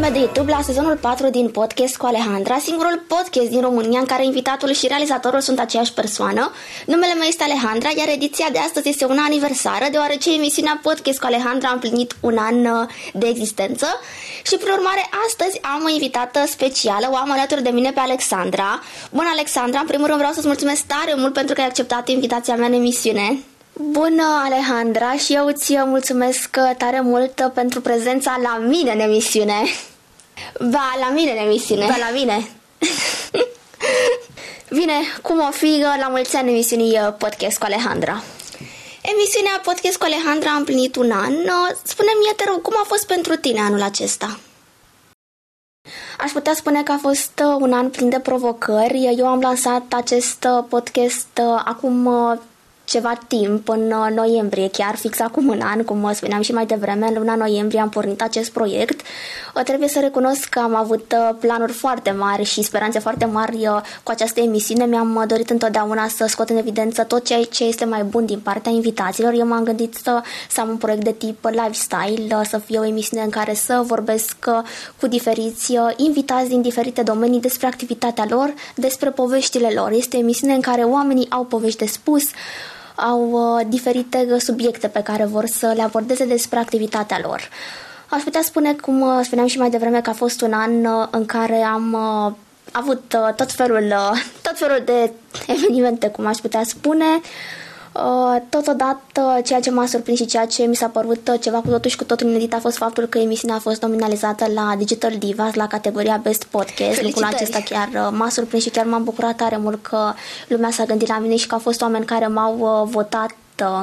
pe canalul meu de YouTube la sezonul 4 din podcast cu Alejandra, singurul podcast din România în care invitatul și realizatorul sunt aceeași persoană. Numele meu este Alejandra, iar ediția de astăzi este una aniversară, deoarece emisiunea podcast cu Alejandra a împlinit un an uh, de existență și, prin urmare, astăzi am o invitată specială, o am alături de mine pe Alexandra. Bună, Alexandra! În primul rând vreau să-ți mulțumesc tare mult pentru că ai acceptat invitația mea în emisiune. Bună, Alejandra, și eu îți mulțumesc tare mult pentru prezența la mine în emisiune. Ba, la mine în emisiune. Ba, la mine. Bine, cum o fi la mulți ani emisiunii uh, podcast cu Alejandra? Emisiunea podcast cu Alejandra a împlinit un an. Uh, spune-mi, te rog, cum a fost pentru tine anul acesta? Aș putea spune că a fost uh, un an plin de provocări. Eu am lansat acest podcast acum ceva timp, în uh, noiembrie, chiar fix acum un an, cum spuneam și mai devreme, în luna noiembrie am pornit acest proiect. Uh, trebuie să recunosc că am avut uh, planuri foarte mari și speranțe foarte mari cu această emisiune. Mi-am dorit întotdeauna să scot în evidență tot ceea ce este mai bun din partea invitaților. Eu m-am gândit să, să am un proiect de tip lifestyle, să fie o emisiune în care să vorbesc cu diferiți invitați din diferite domenii despre activitatea lor, despre poveștile lor. Este o emisiune în care oamenii au povești de spus, au uh, diferite uh, subiecte pe care vor să le abordeze despre activitatea lor. Aș putea spune, cum uh, spuneam și mai devreme, că a fost un an în care am avut tot felul, tot felul de evenimente, cum aș putea spune, Uh, totodată, ceea ce m-a surprins și ceea ce mi s-a părut uh, ceva cu totul și cu totul inedit a fost faptul că emisiunea a fost nominalizată la Digital Divas, la categoria Best Podcast. Lucrul acesta chiar uh, m-a surprins și chiar m-am bucurat tare mult că lumea s-a gândit la mine și că au fost oameni care m-au votat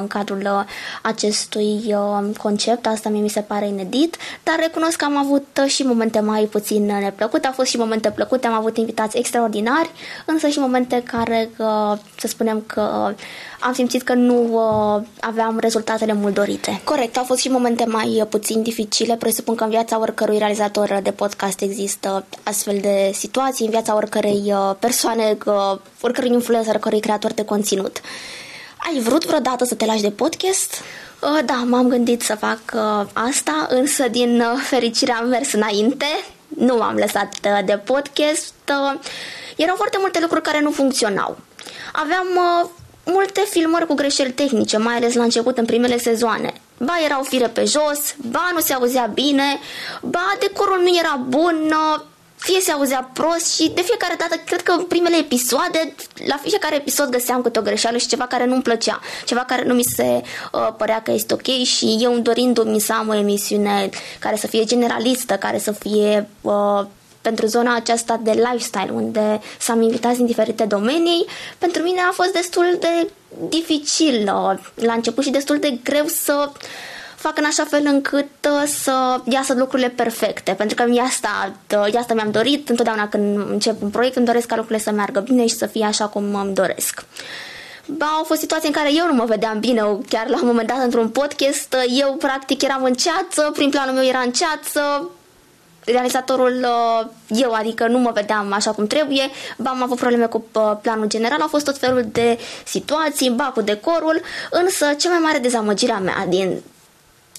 în cadrul acestui concept, asta mie mi se pare inedit, dar recunosc că am avut și momente mai puțin neplăcute, au fost și momente plăcute, am avut invitați extraordinari, însă și momente care, să spunem că am simțit că nu uh, aveam rezultatele mult dorite. Corect, au fost și momente mai uh, puțin dificile. Presupun că în viața oricărui realizator de podcast există astfel de situații, în viața oricărei uh, persoane, uh, oricărui influencer, oricărui creator de conținut. Ai vrut vreodată să te lași de podcast? Uh, da, m-am gândit să fac uh, asta, însă din uh, fericire am mers înainte. Nu m-am lăsat uh, de podcast. Uh, erau foarte multe lucruri care nu funcționau. Aveam uh, multe filmări cu greșeli tehnice, mai ales la început în primele sezoane. Ba erau fire pe jos, ba nu se auzea bine, ba decorul nu era bun, fie se auzea prost și de fiecare dată, cred că în primele episoade, la fiecare episod găseam câte o greșeală și ceva care nu-mi plăcea, ceva care nu mi se uh, părea că este ok și eu dorindu-mi să am o emisiune care să fie generalistă, care să fie uh, pentru zona aceasta de lifestyle, unde s-am invitat din diferite domenii, pentru mine a fost destul de dificil la început și destul de greu să fac în așa fel încât uh, să iasă lucrurile perfecte, pentru că mi asta, uh, asta mi-am dorit, întotdeauna când încep un proiect îmi doresc ca lucrurile să meargă bine și să fie așa cum îmi doresc. Ba, au fost situații în care eu nu mă vedeam bine, chiar la un moment dat într-un podcast, eu practic eram în ceață, prin planul meu era în ceață, realizatorul uh, eu, adică nu mă vedeam așa cum trebuie, ba am avut probleme cu uh, planul general, au fost tot felul de situații, ba cu decorul, însă cea mai mare dezamăgire a mea din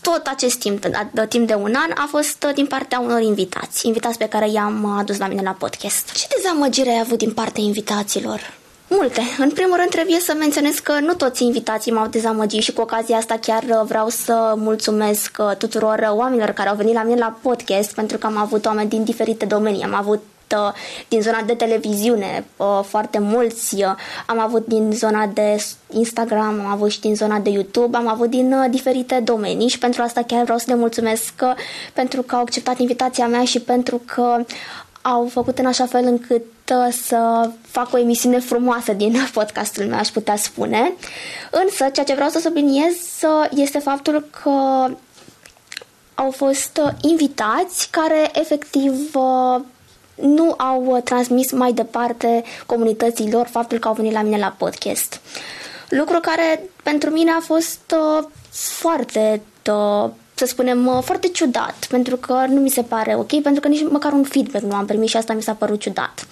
tot acest timp, de timp de un an, a fost uh, din partea unor invitați, invitați pe care i-am adus la mine la podcast. Ce dezamăgire ai avut din partea invitaților? Multe. În primul rând trebuie să menționez că nu toți invitații m-au dezamăgit și cu ocazia asta chiar uh, vreau să mulțumesc uh, tuturor uh, oamenilor care au venit la mine la podcast pentru că am avut oameni din diferite domenii. Am avut din zona de televiziune foarte mulți, am avut din zona de Instagram, am avut și din zona de YouTube, am avut din diferite domenii și pentru asta chiar vreau să le mulțumesc pentru că au acceptat invitația mea și pentru că au făcut în așa fel încât uh, să fac o emisiune frumoasă din podcastul meu, aș putea spune. Însă, ceea ce vreau să subliniez uh, este faptul că au fost uh, invitați care efectiv nu au transmis mai departe comunității lor faptul că au venit la mine la podcast. Lucru care pentru mine a fost foarte să spunem, uh, foarte ciudat, pentru că nu mi se pare ok, pentru că nici măcar un feedback nu am primit și asta mi s-a părut ciudat.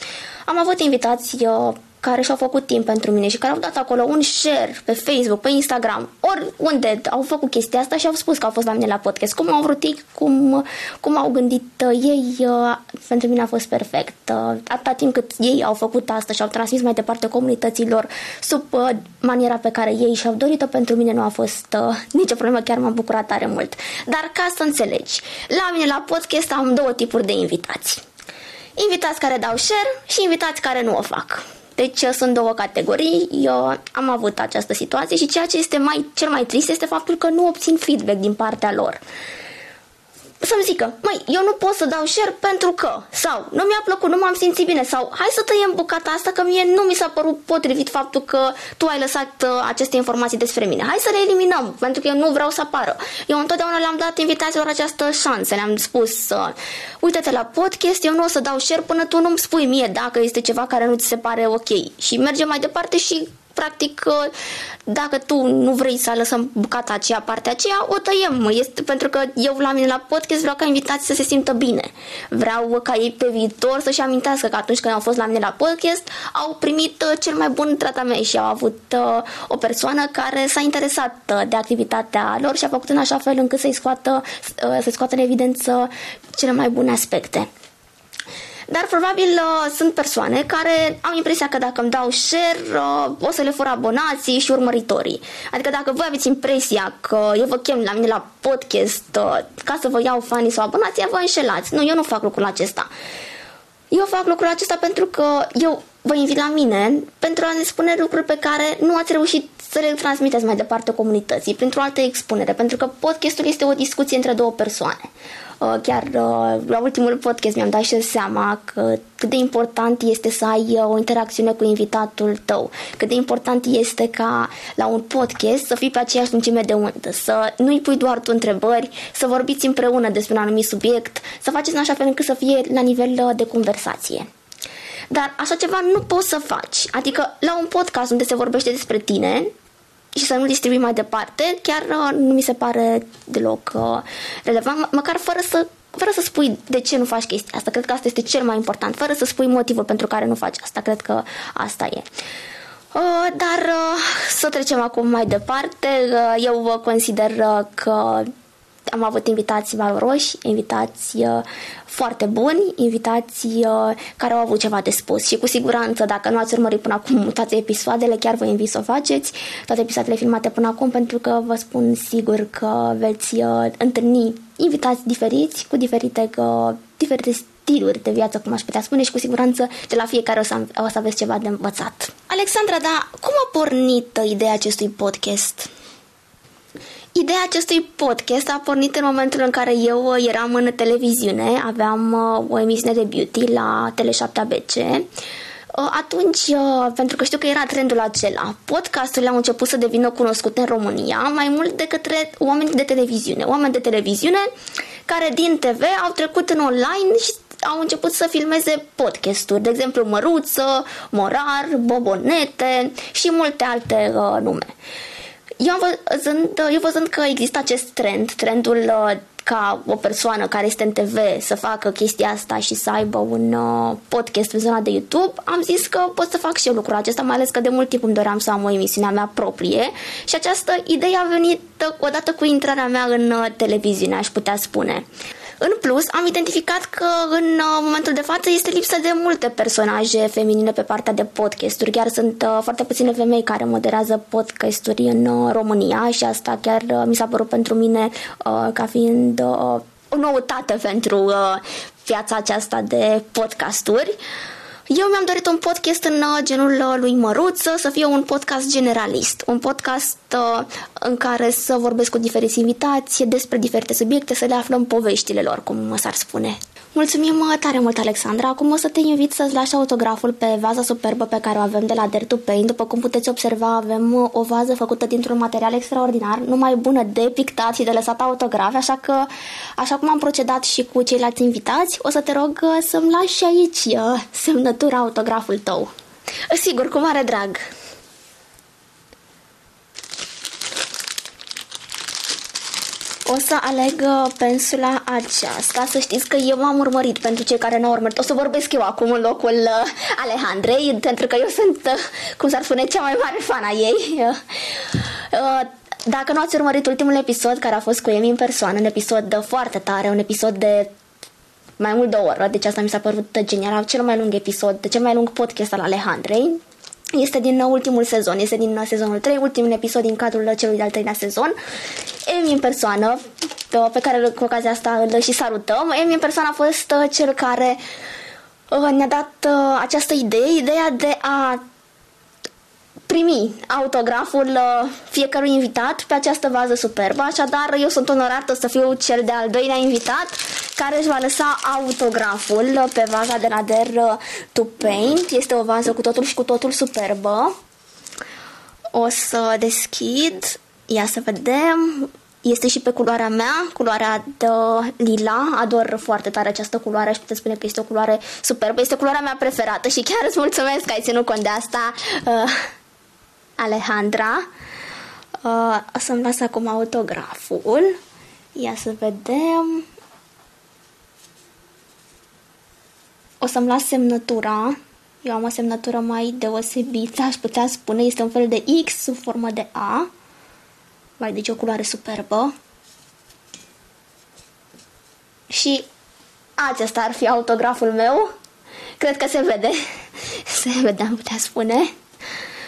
Am avut invitații uh, care și-au făcut timp pentru mine și care au dat acolo un share pe Facebook, pe Instagram, oriunde au făcut chestia asta și au spus că au fost la mine la podcast. Cum au vrut ei, cum, cum au gândit uh, ei, uh, pentru mine a fost perfect. Uh, atâta timp cât ei au făcut asta și au transmis mai departe comunităților sub uh, maniera pe care ei și-au dorit-o, pentru mine nu a fost uh, nicio problemă, chiar m-am bucurat tare mult. Dar ca să înțelegi, la mine la podcast am două tipuri de invitații invitați care dau share și invitați care nu o fac. Deci uh, sunt două categorii, eu am avut această situație și ceea ce este mai, cel mai trist este faptul că nu obțin feedback din partea lor să-mi zică, măi, eu nu pot să dau share pentru că, sau nu mi-a plăcut, nu m-am simțit bine, sau hai să tăiem bucata asta că mie nu mi s-a părut potrivit faptul că tu ai lăsat uh, aceste informații despre mine. Hai să le eliminăm, pentru că eu nu vreau să apară. Eu întotdeauna le-am dat invitațiilor această șansă, le-am spus, uh, uite-te la podcast, eu nu o să dau share până tu nu-mi spui mie dacă este ceva care nu ți se pare ok. Și mergem mai departe și practic, dacă tu nu vrei să lăsăm bucata aceea, partea aceea, o tăiem. Este pentru că eu la mine la podcast vreau ca invitații să se simtă bine. Vreau ca ei pe viitor să-și amintească că atunci când au fost la mine la podcast, au primit uh, cel mai bun tratament și au avut uh, o persoană care s-a interesat uh, de activitatea lor și a făcut în așa fel încât să-i scoată, să scoată în evidență cele mai bune aspecte. Dar probabil uh, sunt persoane care au impresia că dacă îmi dau share, uh, o să le fur abonații și urmăritorii. Adică dacă voi aveți impresia că eu vă chem la mine la podcast uh, ca să vă iau fanii sau abonații, vă înșelați. Nu, eu nu fac lucrul acesta. Eu fac lucrul acesta pentru că eu vă invit la mine pentru a ne spune lucruri pe care nu ați reușit să le transmiteți mai departe comunității, printr-o altă expunere, pentru că podcastul este o discuție între două persoane. Uh, chiar uh, la ultimul podcast mi-am dat și seama că cât de important este să ai uh, o interacțiune cu invitatul tău, cât de important este ca la un podcast să fii pe aceeași lungime de undă, să nu-i pui doar tu întrebări, să vorbiți împreună despre un anumit subiect, să faceți în așa fel încât să fie la nivel de conversație. Dar așa ceva nu poți să faci. Adică la un podcast unde se vorbește despre tine, și să nu distribui mai departe, chiar uh, nu mi se pare deloc uh, relevant, măcar fără să fără să spui de ce nu faci chestia asta. Cred că asta este cel mai important. Fără să spui motivul pentru care nu faci asta. Cred că asta e. Uh, dar uh, să trecem acum mai departe. Uh, eu vă consider uh, că am avut invitați valoroși, invitați uh, foarte buni, invitați uh, care au avut ceva de spus și cu siguranță dacă nu ați urmărit până acum toate episoadele, chiar vă invit să o faceți, toate episoadele filmate până acum pentru că vă spun sigur că veți uh, întâlni invitați diferiți cu diferite, uh, diferite stiluri de viață, cum aș putea spune, și cu siguranță de la fiecare o să, o să aveți ceva de învățat. Alexandra, dar cum a pornit ideea acestui podcast? Ideea acestui podcast a pornit în momentul în care eu uh, eram în televiziune, aveam uh, o emisiune de beauty la Tele7ABC. Uh, atunci, pentru că știu că era trendul acela, podcasturile au început să devină cunoscute în România mai mult de către oameni de televiziune. Oameni de televiziune care din TV au trecut în online și au început să filmeze podcasturi, de exemplu Măruță, Morar, Bobonete și multe alte uh, nume. Eu, am văzând, eu văzând că există acest trend, trendul uh, ca o persoană care este în TV să facă chestia asta și să aibă un uh, podcast în zona de YouTube, am zis că pot să fac și eu lucrul acesta, mai ales că de mult timp îmi doream să am o emisiune a mea proprie și această idee a venit uh, odată cu intrarea mea în uh, televiziune, aș putea spune. În plus, am identificat că în uh, momentul de față este lipsă de multe personaje feminine pe partea de podcasturi. Chiar sunt uh, foarte puține femei care moderează podcasturi în uh, România și asta chiar mi s-a părut pentru mine ca fiind o noutate pentru viața aceasta de podcasturi. Eu mi-am dorit un podcast în uh, genul uh, lui Măruță, să fie un podcast generalist, un podcast uh, în care să vorbesc cu diferiți invitați despre diferite subiecte, să le aflăm poveștile lor, cum s-ar spune. Mulțumim tare mult, Alexandra. Acum o să te invit să-ți lași autograful pe vaza superbă pe care o avem de la Dare to Paint. După cum puteți observa, avem o vază făcută dintr-un material extraordinar, numai bună de pictat și de lăsat autografe, așa că, așa cum am procedat și cu ceilalți invitați, o să te rog să-mi lași aici semnătura autograful tău. Sigur, cu mare drag. O să aleg uh, pensula aceasta. Să știți că eu m-am urmărit pentru cei care nu au urmărit. O să vorbesc eu acum în locul uh, Alejandrei, pentru că eu sunt, uh, cum s-ar spune, cea mai mare fan a ei. Dacă nu ați urmărit ultimul episod care a fost cu Emi în persoană, un episod foarte tare, un episod de mai mult de o oră, deci asta mi s-a părut genial, cel mai lung episod, cel mai lung podcast al Alejandrei. Este din ultimul sezon, este din sezonul 3, ultimul episod din cadrul celui de-al treilea sezon. Emi în persoană, pe care cu ocazia asta îl și salutăm, Emi în persoană a fost uh, cel care uh, ne-a dat uh, această idee, ideea de a primi autograful uh, fiecărui invitat pe această vază superbă, așadar eu sunt onorată să fiu cel de-al doilea invitat care își va lăsa autograful pe vaza de la Der uh, to Paint. Este o vază cu totul și cu totul superbă. O să deschid, ia să vedem, este și pe culoarea mea, culoarea de lila. Ador foarte tare această culoare și puteți spune că este o culoare superbă. Este culoarea mea preferată și chiar îți mulțumesc că ai ținut cont de asta. Uh, Alejandra. Uh, o să-mi las acum autograful. Ia să vedem. O să-mi las semnătura. Eu am o semnătură mai deosebită, aș putea spune. Este un fel de X sub formă de A. Vai, deci o culoare superbă. Și acesta ar fi autograful meu. Cred că se vede. Se vede, am putea spune.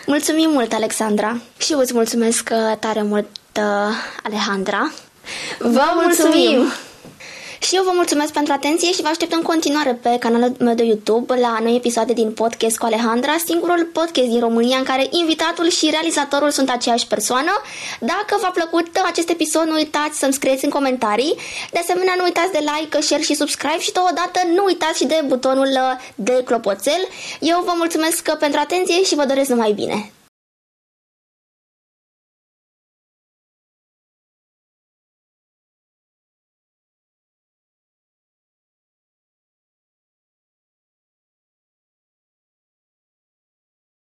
Mulțumim mult, Alexandra. Și eu îți mulțumesc uh, tare mult, uh, Alejandra. Vă mulțumim! Și eu vă mulțumesc pentru atenție și vă aștept în continuare pe canalul meu de YouTube la noi episoade din podcast cu Alejandra, singurul podcast din România în care invitatul și realizatorul sunt aceeași persoană. Dacă v-a plăcut acest episod, nu uitați să-mi scrieți în comentarii. De asemenea, nu uitați de like, share și subscribe și totodată nu uitați și de butonul de clopoțel. Eu vă mulțumesc pentru atenție și vă doresc numai bine.